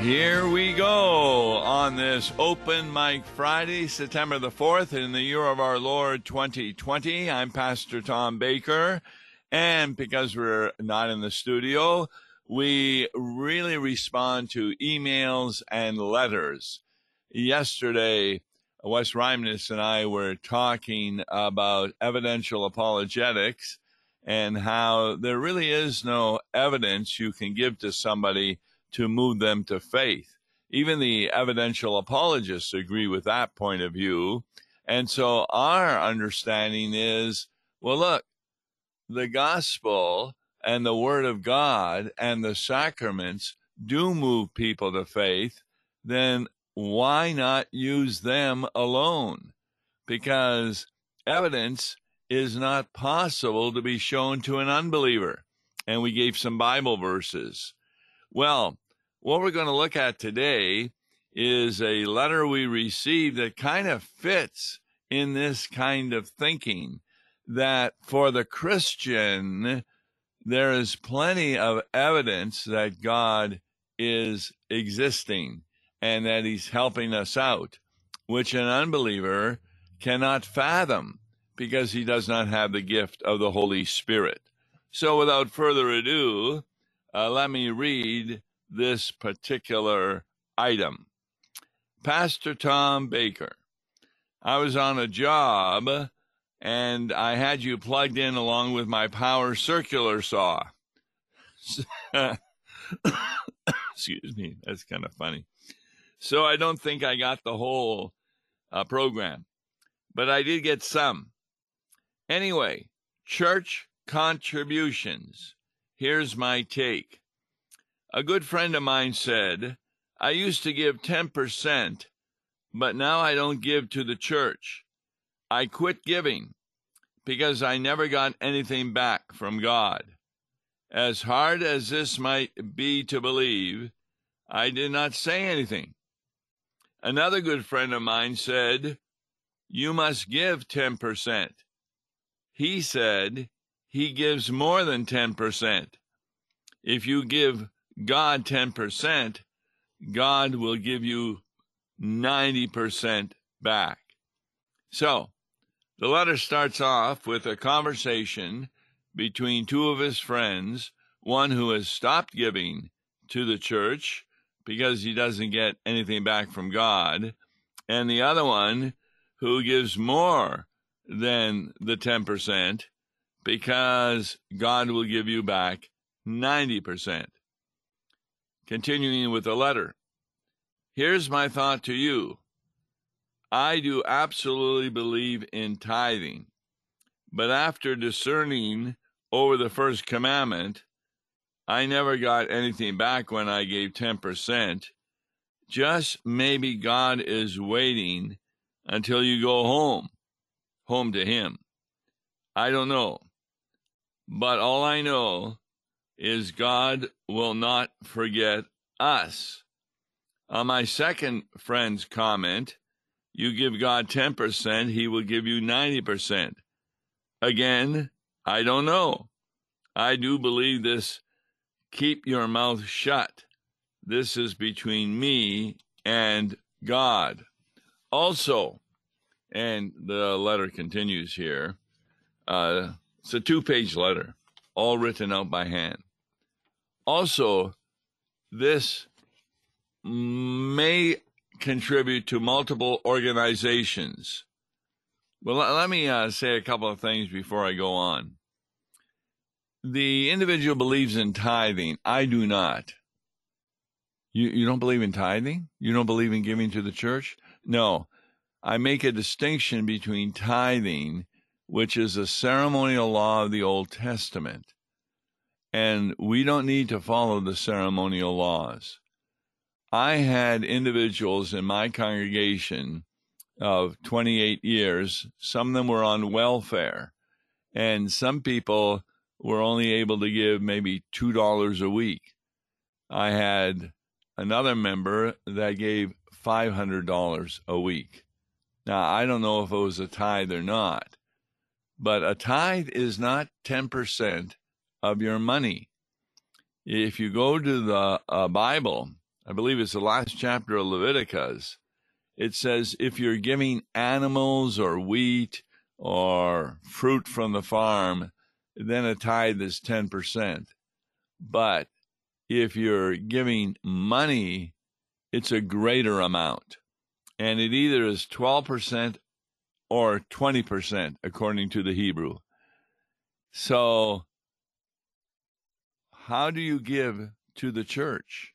Here we go on this Open Mic Friday, September the 4th, in the year of our Lord 2020. I'm Pastor Tom Baker, and because we're not in the studio, we really respond to emails and letters. Yesterday, Wes Reimness and I were talking about evidential apologetics and how there really is no evidence you can give to somebody to move them to faith. Even the evidential apologists agree with that point of view. And so our understanding is well, look, the gospel and the word of God and the sacraments do move people to faith, then why not use them alone? Because evidence is not possible to be shown to an unbeliever. And we gave some Bible verses. Well, what we're going to look at today is a letter we received that kind of fits in this kind of thinking that for the Christian, there is plenty of evidence that God is existing and that he's helping us out, which an unbeliever cannot fathom because he does not have the gift of the Holy Spirit. So, without further ado, uh, let me read this particular item. Pastor Tom Baker, I was on a job and I had you plugged in along with my power circular saw. Excuse me, that's kind of funny. So I don't think I got the whole uh, program, but I did get some. Anyway, church contributions. Here's my take. A good friend of mine said, I used to give 10%, but now I don't give to the church. I quit giving because I never got anything back from God. As hard as this might be to believe, I did not say anything. Another good friend of mine said, You must give 10%. He said he gives more than 10%. If you give God 10%, God will give you 90% back. So, the letter starts off with a conversation between two of his friends, one who has stopped giving to the church because he doesn't get anything back from God, and the other one who gives more than the 10% because God will give you back 90%. Continuing with the letter. Here's my thought to you. I do absolutely believe in tithing, but after discerning over the first commandment, I never got anything back when I gave 10%. Just maybe God is waiting until you go home, home to Him. I don't know. But all I know is God will not forget us. On my second friend's comment, you give God 10%, He will give you 90%. Again, I don't know. I do believe this keep your mouth shut. This is between me and God. Also, and the letter continues here, uh, it's a two page letter, all written out by hand. Also, this may contribute to multiple organizations. Well, let me uh, say a couple of things before I go on the individual believes in tithing. I do not. You, you don't believe in tithing? You don't believe in giving to the church? No. I make a distinction between tithing, which is a ceremonial law of the Old Testament, and we don't need to follow the ceremonial laws. I had individuals in my congregation of 28 years, some of them were on welfare, and some people were only able to give maybe $2 a week. I had another member that gave $500 a week. Now, I don't know if it was a tithe or not, but a tithe is not 10% of your money. If you go to the uh, Bible, I believe it's the last chapter of Leviticus. It says if you're giving animals or wheat or fruit from the farm, then a tithe is 10%. But if you're giving money, it's a greater amount. And it either is 12% or 20%, according to the Hebrew. So, how do you give to the church?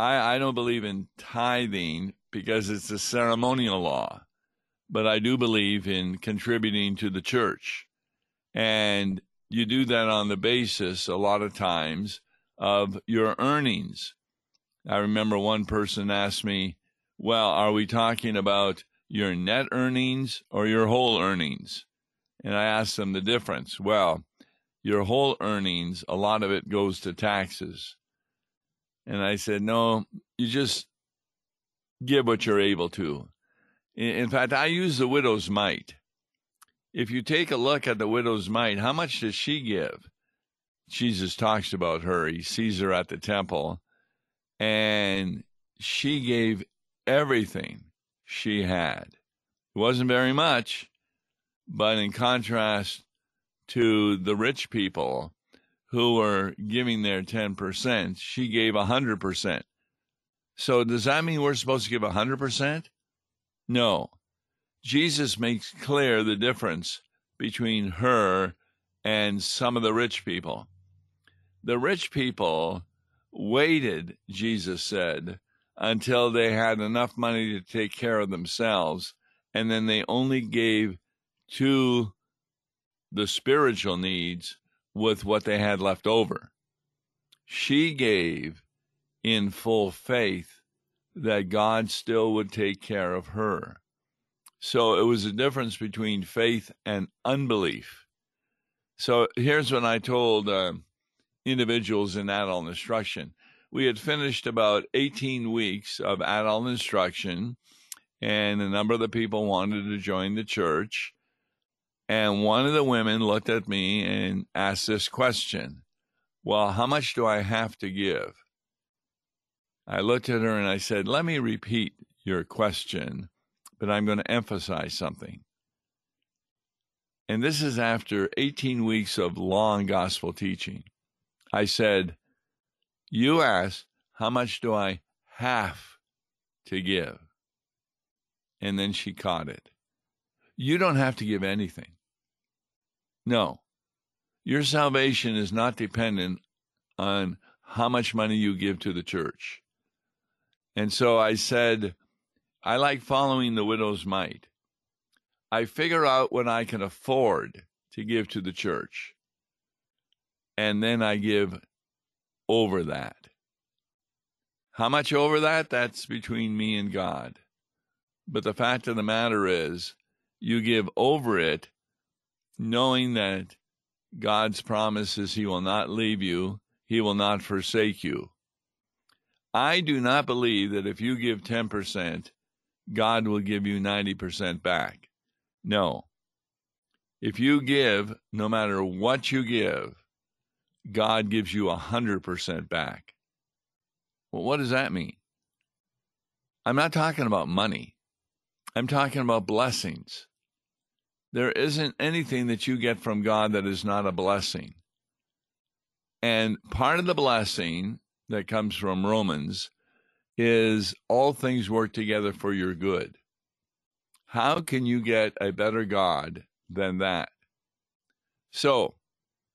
I, I don't believe in tithing because it's a ceremonial law, but I do believe in contributing to the church. And you do that on the basis, a lot of times, of your earnings. I remember one person asked me, Well, are we talking about your net earnings or your whole earnings? And I asked them the difference. Well, your whole earnings, a lot of it goes to taxes. And I said, no, you just give what you're able to. In fact, I use the widow's mite. If you take a look at the widow's mite, how much does she give? Jesus talks about her. He sees her at the temple, and she gave everything she had. It wasn't very much, but in contrast to the rich people who were giving their 10%, she gave 100%. So does that mean we're supposed to give 100%? No. Jesus makes clear the difference between her and some of the rich people. The rich people waited, Jesus said, until they had enough money to take care of themselves, and then they only gave to the spiritual needs with what they had left over. She gave in full faith that God still would take care of her. So it was a difference between faith and unbelief. So here's what I told uh, individuals in adult instruction. We had finished about 18 weeks of adult instruction, and a number of the people wanted to join the church. And one of the women looked at me and asked this question Well, how much do I have to give? I looked at her and I said, Let me repeat your question, but I'm going to emphasize something. And this is after 18 weeks of long gospel teaching. I said, You asked, How much do I have to give? And then she caught it. You don't have to give anything. No. Your salvation is not dependent on how much money you give to the church. And so I said, I like following the widow's mite. I figure out what I can afford to give to the church. And then I give over that. How much over that? That's between me and God. But the fact of the matter is, you give over it, knowing that God's promise is He will not leave you, He will not forsake you. I do not believe that if you give 10%, God will give you 90% back. No. If you give, no matter what you give, God gives you 100% back. Well, what does that mean? I'm not talking about money. I'm talking about blessings. There isn't anything that you get from God that is not a blessing. And part of the blessing that comes from Romans is all things work together for your good. How can you get a better God than that? So,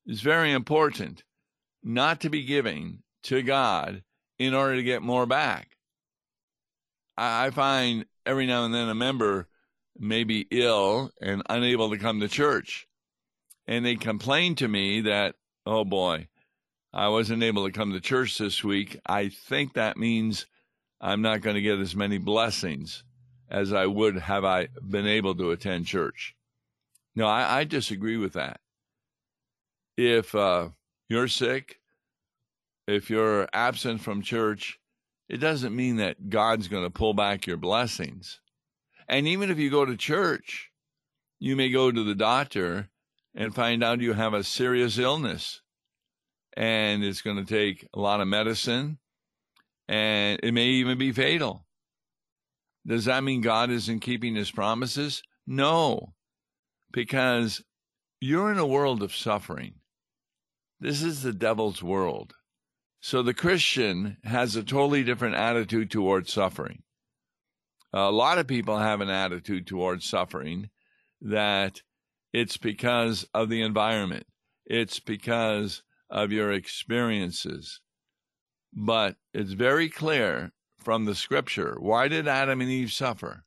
it's very important not to be giving to God in order to get more back. I find every now and then a member may be ill and unable to come to church. And they complained to me that, oh boy, I wasn't able to come to church this week. I think that means I'm not going to get as many blessings as I would have I been able to attend church. No, I, I disagree with that. If uh, you're sick, if you're absent from church, it doesn't mean that God's going to pull back your blessings. And even if you go to church, you may go to the doctor and find out you have a serious illness. And it's going to take a lot of medicine and it may even be fatal. Does that mean God isn't keeping his promises? No, because you're in a world of suffering. This is the devil's world. So the Christian has a totally different attitude towards suffering. A lot of people have an attitude towards suffering that it's because of the environment, it's because of your experiences. But it's very clear from the scripture why did Adam and Eve suffer?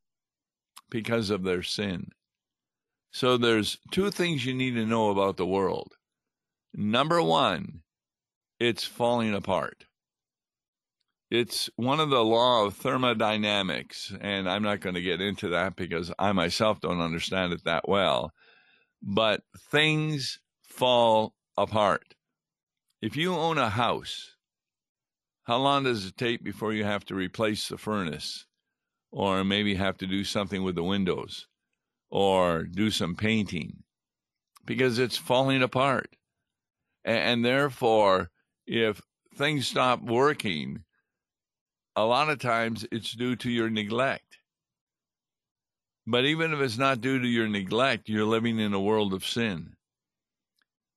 Because of their sin. So there's two things you need to know about the world. Number one, it's falling apart. It's one of the law of thermodynamics, and I'm not going to get into that because I myself don't understand it that well. But things fall apart. If you own a house, how long does it take before you have to replace the furnace or maybe have to do something with the windows or do some painting? Because it's falling apart. And, therefore, if things stop working, a lot of times it's due to your neglect. But even if it's not due to your neglect, you're living in a world of sin.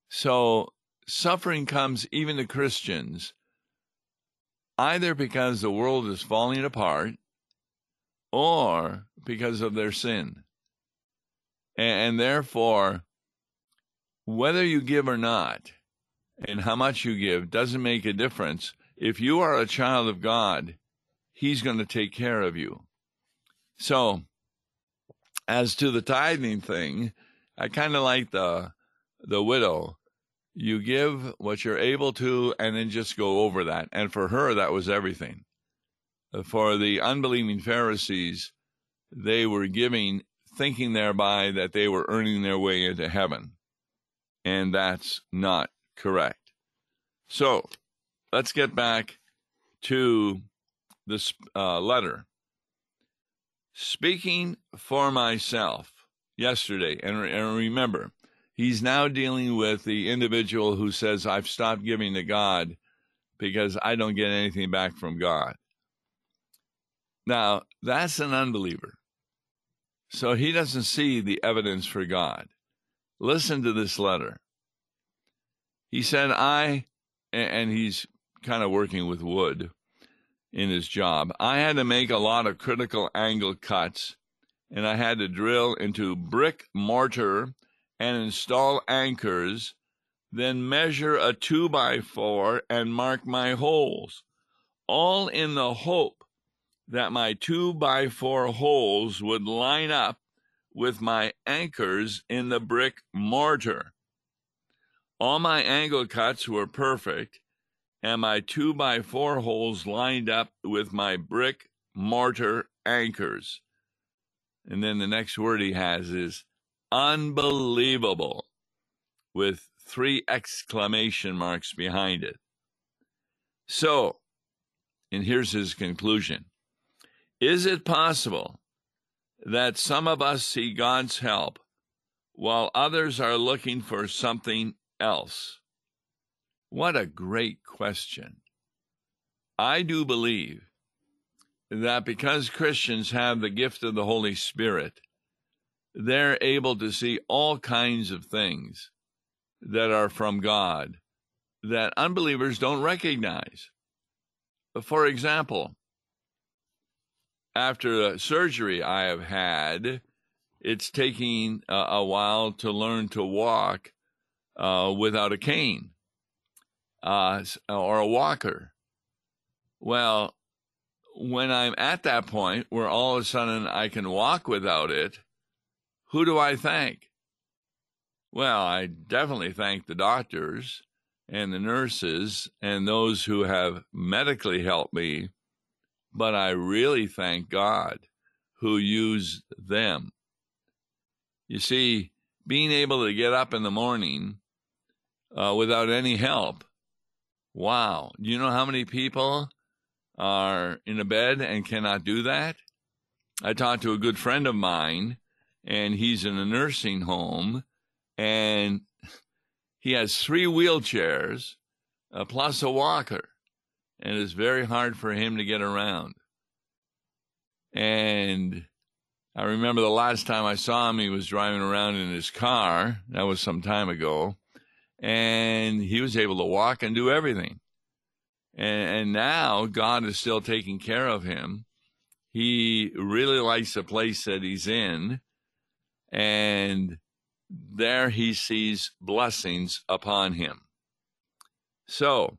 So suffering comes even to Christians either because the world is falling apart or because of their sin. And, therefore, whether you give or not, and how much you give doesn't make a difference. If you are a child of God, He's going to take care of you. So, as to the tithing thing, I kind of like the the widow. You give what you're able to, and then just go over that. And for her, that was everything. For the unbelieving Pharisees, they were giving, thinking thereby that they were earning their way into heaven. And that's not correct. So let's get back to this uh, letter. Speaking for myself yesterday, and, and remember, he's now dealing with the individual who says, I've stopped giving to God because I don't get anything back from God. Now, that's an unbeliever. So he doesn't see the evidence for God. Listen to this letter. He said, I, and he's kind of working with wood in his job. I had to make a lot of critical angle cuts, and I had to drill into brick mortar and install anchors, then measure a two by four and mark my holes, all in the hope that my two by four holes would line up with my anchors in the brick mortar. All my angle cuts were perfect, and my two by four holes lined up with my brick mortar anchors. And then the next word he has is unbelievable with three exclamation marks behind it. So, and here's his conclusion Is it possible that some of us see God's help while others are looking for something else? What a great question. I do believe that because Christians have the gift of the Holy Spirit, they're able to see all kinds of things that are from God that unbelievers don't recognize. For example, after a surgery I have had, it's taking a, a while to learn to walk uh, without a cane uh, or a walker. Well, when I'm at that point where all of a sudden I can walk without it, who do I thank? Well, I definitely thank the doctors and the nurses and those who have medically helped me, but I really thank God who used them. You see, being able to get up in the morning uh, without any help. Wow. Do you know how many people are in a bed and cannot do that? I talked to a good friend of mine, and he's in a nursing home, and he has three wheelchairs uh, plus a walker. and it's very hard for him to get around. And I remember the last time I saw him, he was driving around in his car. That was some time ago. And he was able to walk and do everything. And, and now God is still taking care of him. He really likes the place that he's in. And there he sees blessings upon him. So,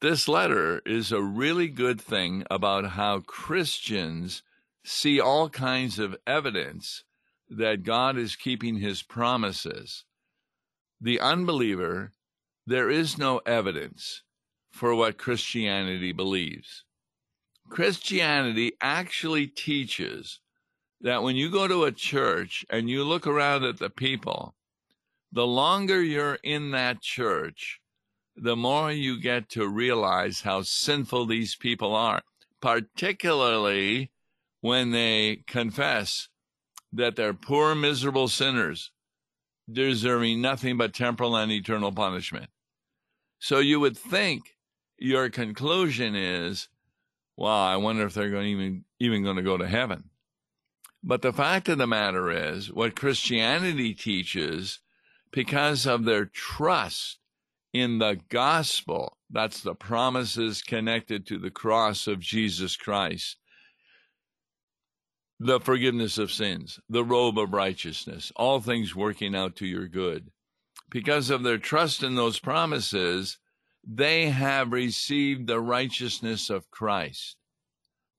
this letter is a really good thing about how Christians see all kinds of evidence that God is keeping his promises. The unbeliever, there is no evidence for what Christianity believes. Christianity actually teaches that when you go to a church and you look around at the people, the longer you're in that church, the more you get to realize how sinful these people are, particularly when they confess that they're poor, miserable sinners, deserving nothing but temporal and eternal punishment. So you would think your conclusion is, well, I wonder if they're going even even going to go to heaven. But the fact of the matter is, what Christianity teaches, because of their trust in the gospel. That's the promises connected to the cross of Jesus Christ. The forgiveness of sins, the robe of righteousness, all things working out to your good. Because of their trust in those promises, they have received the righteousness of Christ.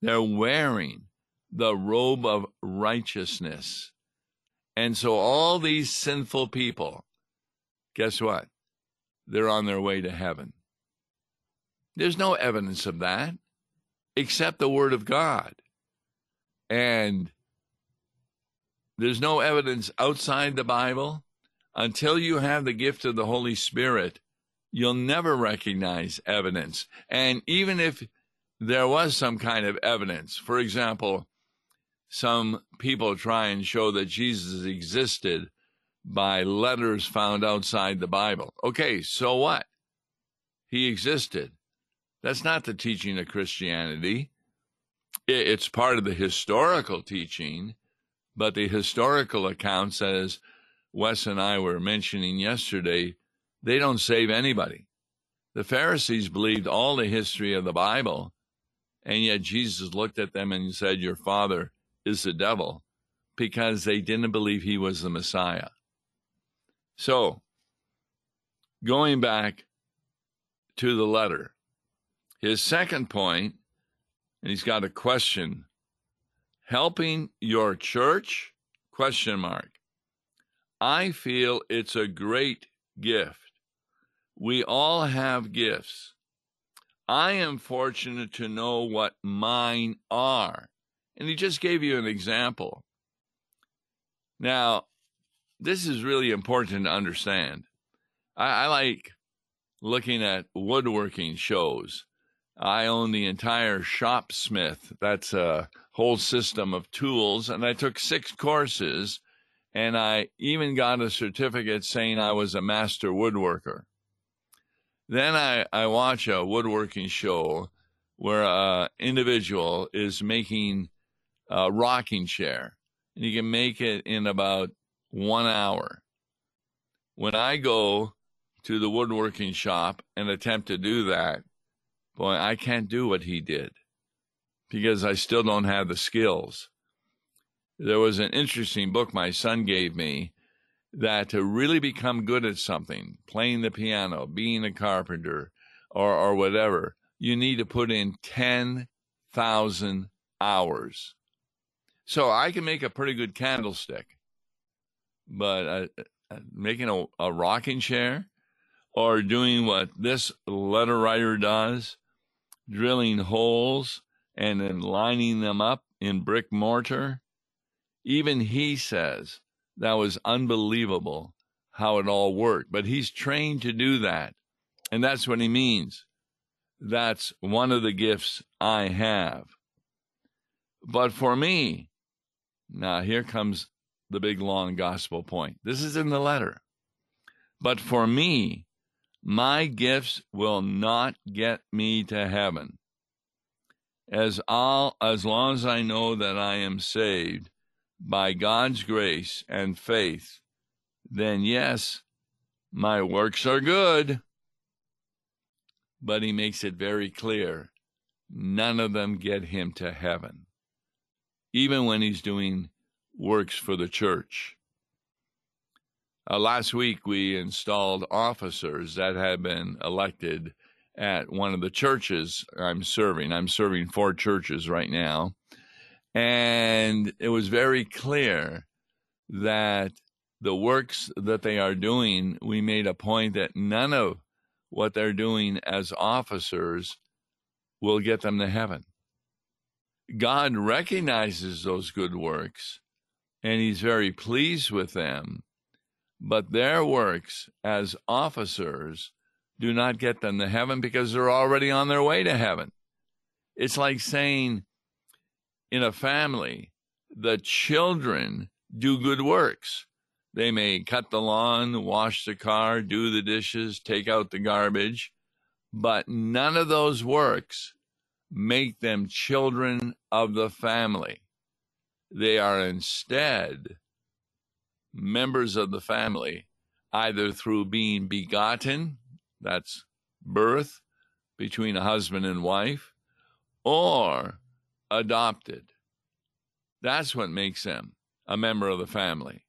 They're wearing the robe of righteousness. And so all these sinful people, guess what? they're on their way to heaven. There's no evidence of that except the Word of God. And there's no evidence outside the Bible. Until you have the gift of the Holy Spirit, you'll never recognize evidence. And even if there was some kind of evidence, for example, some people try and show that Jesus existed by letters found outside the Bible. Okay, so what? He existed. That's not the teaching of Christianity. It's part of the historical teaching, but the historical accounts, as Wes and I were mentioning yesterday, they don't save anybody. The Pharisees believed all the history of the Bible, and yet Jesus looked at them and said, Your father is the devil, because they didn't believe he was the Messiah. So, going back to the letter, his second point, and he's got a question. Helping your church? Question mark. I feel it's a great gift. We all have gifts. I am fortunate to know what mine are. And he just gave you an example. Now this is really important to understand. I, I like looking at woodworking shows. I own the entire Shopsmith. That's a whole system of tools. And I took six courses and I even got a certificate saying I was a master woodworker. Then I, I watch a woodworking show where an individual is making a rocking chair and you can make it in about one hour. When I go to the woodworking shop and attempt to do that, boy, I can't do what he did because I still don't have the skills. There was an interesting book my son gave me that to really become good at something, playing the piano, being a carpenter, or, or whatever, you need to put in 10,000 hours. So I can make a pretty good candlestick but uh, uh, making a, a rocking chair or doing what this letter writer does, drilling holes and then lining them up in brick mortar. Even he says that was unbelievable how it all worked, but he's trained to do that. And that's what he means. That's one of the gifts I have. But for me, now here comes the big long gospel point. This is in the letter. But for me, My gifts will not get me to heaven. As all as long as I know that I am saved by God's grace and faith, then yes, my works are good. But he makes it very clear none of them get him to heaven, even when he's doing works for the church. Uh, last week, we installed officers that had been elected at one of the churches I'm serving. I'm serving four churches right now. And it was very clear that the works that they are doing, we made a point that none of what they're doing as officers will get them to heaven. God recognizes those good works and he's very pleased with them but their works as officers do not get them to heaven because they're already on their way to heaven. It's like saying in a family, the children do good works. They may cut the lawn, wash the car, do the dishes, take out the garbage, but none of those works make them children of the family. They are instead members of the family, either through being begotten, that's birth between a husband and wife, or adopted. That's what makes them a member of the family.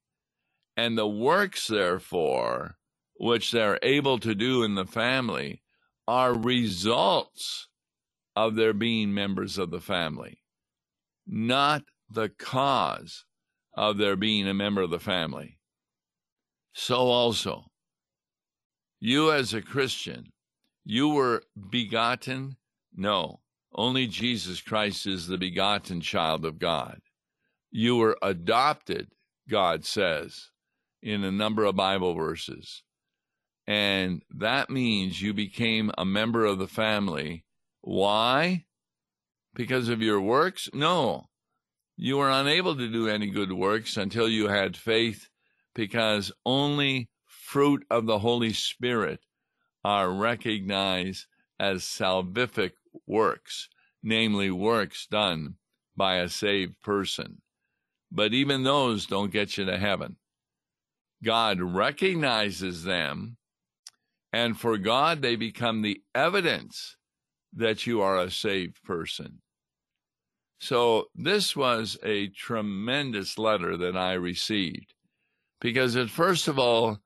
And the works, therefore, which they're able to do in the family are results of their being members of the family, not the cause of their being a member of the family. So also, you as a Christian, you were begotten? No, only Jesus Christ is the begotten child of God. You were adopted, God says, in a number of Bible verses. And that means you became a member of the family. Why? Because of your works? No, you were unable to do any good works until you had faith, because only fruit of the Holy Spirit are recognized as salvific works, namely works done by a saved person. But even those don't get you to heaven. God recognizes them, and for God, they become the evidence that you are a saved person. So this was a tremendous letter that I received because it, first of all,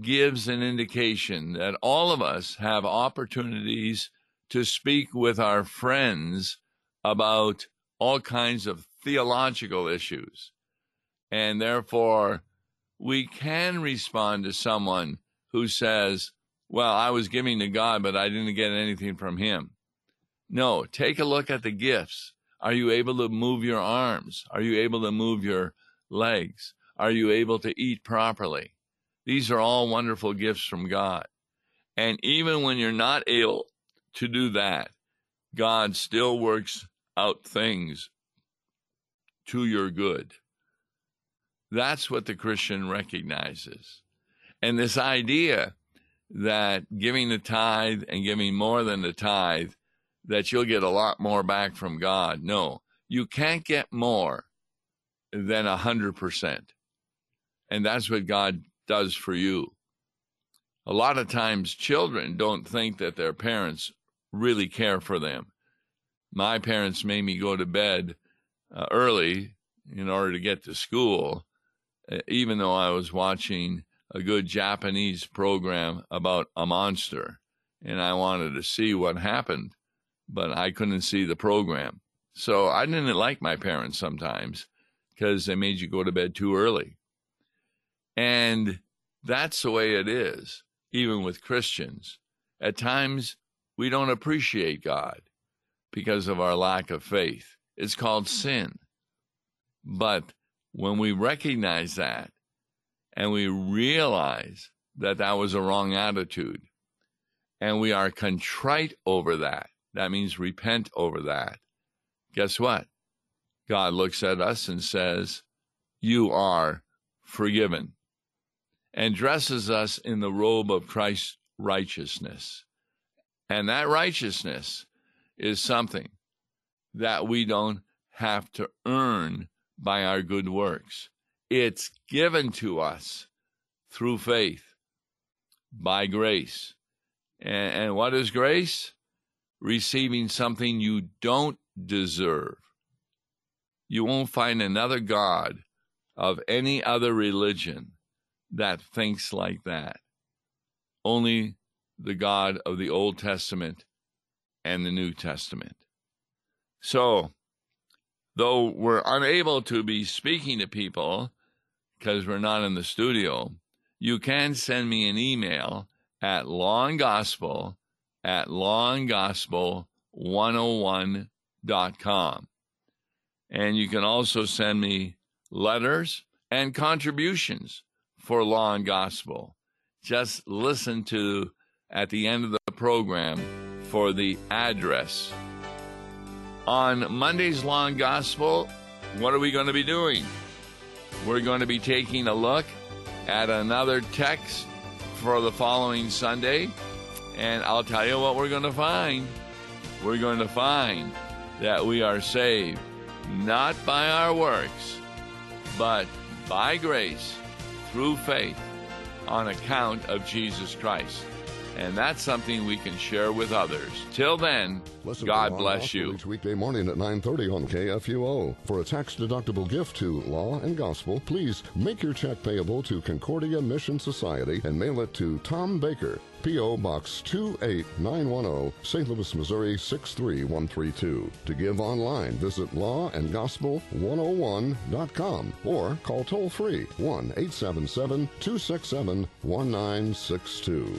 gives an indication that all of us have opportunities to speak with our friends about all kinds of theological issues. And therefore, we can respond to someone who says, Well, I was giving to God, but I didn't get anything from Him. No, take a look at the gifts are you able to move your arms? Are you able to move your legs? Are you able to eat properly? These are all wonderful gifts from God. And even when you're not able to do that, God still works out things to your good. That's what the Christian recognizes. And this idea that giving the tithe and giving more than the tithe that you'll get a lot more back from God. No, you can't get more than a hundred percent. And that's what God does for you. A lot of times children don't think that their parents really care for them. My parents made me go to bed uh, early in order to get to school, uh, even though I was watching a good Japanese program about a monster and I wanted to see what happened but I couldn't see the program. So I didn't like my parents sometimes because they made you go to bed too early. And that's the way it is, even with Christians. At times, we don't appreciate God because of our lack of faith. It's called sin. But when we recognize that and we realize that that was a wrong attitude and we are contrite over that, that means repent over that. Guess what? God looks at us and says, You are forgiven, and dresses us in the robe of Christ's righteousness. And that righteousness is something that we don't have to earn by our good works. It's given to us through faith by grace. And, and what is grace? Receiving something you don't deserve. You won't find another God of any other religion that thinks like that. Only the God of the Old Testament and the New Testament. So, though we're unable to be speaking to people because we're not in the studio, you can send me an email at lawandgospel at lawandgospel101.com. And you can also send me letters and contributions for Law and Gospel. Just listen to at the end of the program for the address. On Monday's Law and Gospel, what are we going to be doing? We're going to be taking a look at another text for the following Sunday, and I'll tell you what we're going to find. We're going to find that we are saved not by our works, but by grace through faith on account of Jesus Christ and that's something we can share with others. Till then, Listen God bless you. Each weekday morning at 9:30 on KFUO. For a tax-deductible gift to Law and Gospel, please make your check payable to Concordia Mission Society and mail it to Tom Baker, P.O. Box 28910, St. Louis, Missouri 63132. To give online, visit lawandgospel101.com or call toll free 1 877 267 1962.